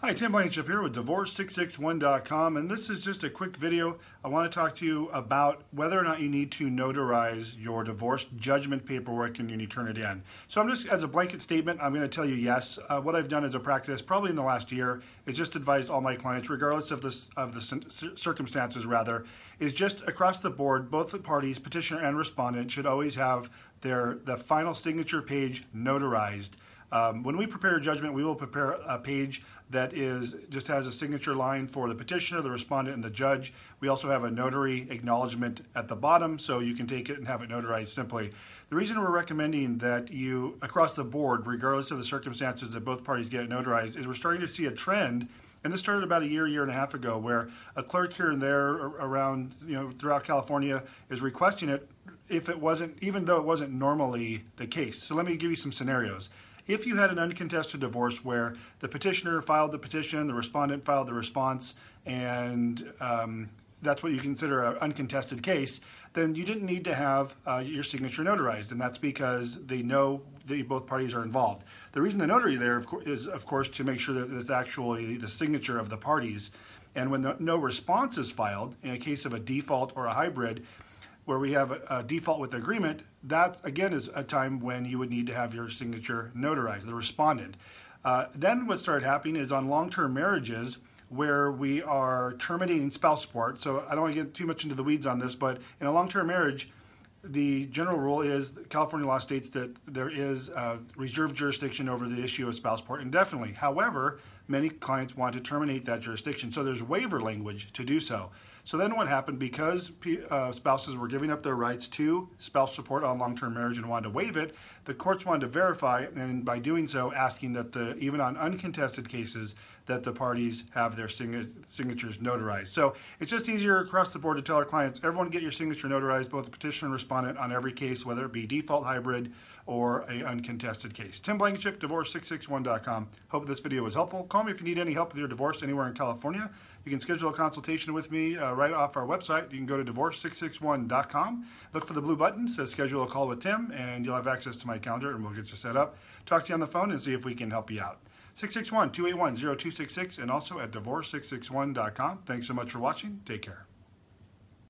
Hi, Tim Blankenship here with Divorce661.com, and this is just a quick video. I want to talk to you about whether or not you need to notarize your divorce judgment paperwork and you need to turn it in. So, I'm just as a blanket statement, I'm going to tell you yes. Uh, what I've done as a practice, probably in the last year, is just advised all my clients, regardless of the of the circumstances, rather, is just across the board, both the parties, petitioner and respondent, should always have their the final signature page notarized um, when we prepare a judgment, we will prepare a page that is just has a signature line for the petitioner, the respondent, and the judge. We also have a notary acknowledgement at the bottom, so you can take it and have it notarized simply. The reason we're recommending that you, across the board, regardless of the circumstances that both parties get it notarized, is we're starting to see a trend and this started about a year, year and a half ago, where a clerk here and there around, you know, throughout California is requesting it if it wasn't, even though it wasn't normally the case. So let me give you some scenarios. If you had an uncontested divorce where the petitioner filed the petition, the respondent filed the response, and um, that's what you consider an uncontested case, then you didn't need to have uh, your signature notarized, and that's because they know that both parties are involved. The reason the notary there of is, of course, to make sure that it's actually the signature of the parties. And when the, no response is filed, in a case of a default or a hybrid, where we have a, default with the agreement, that again is a time when you would need to have your signature notarized, the respondent. Uh, then what started happening is on long-term marriages where we are terminating spouse support. So I don't want to get too much into the weeds on this, but in a long-term marriage, the general rule is California law states that there is reserved jurisdiction over the issue of spouse support indefinitely. However, many clients want to terminate that jurisdiction, so there's waiver language to do so. So then what happened because uh, spouses were giving up their rights to spouse support on long-term marriage and wanted to waive it, the courts wanted to verify, and by doing so, asking that the even on uncontested cases that the parties have their signatures notarized. So it's just easier across the board to tell our clients, everyone get your signature notarized, both the petitioner and respondent on every case, whether it be default hybrid or a uncontested case. Tim Blankenship, divorce661.com. Hope this video was helpful. Call me if you need any help with your divorce anywhere in California. You can schedule a consultation with me uh, right off our website. You can go to divorce661.com. Look for the blue button, says schedule a call with Tim, and you'll have access to my calendar and we'll get you set up. Talk to you on the phone and see if we can help you out. 661 281 0266 and also at divorce661.com. Thanks so much for watching. Take care.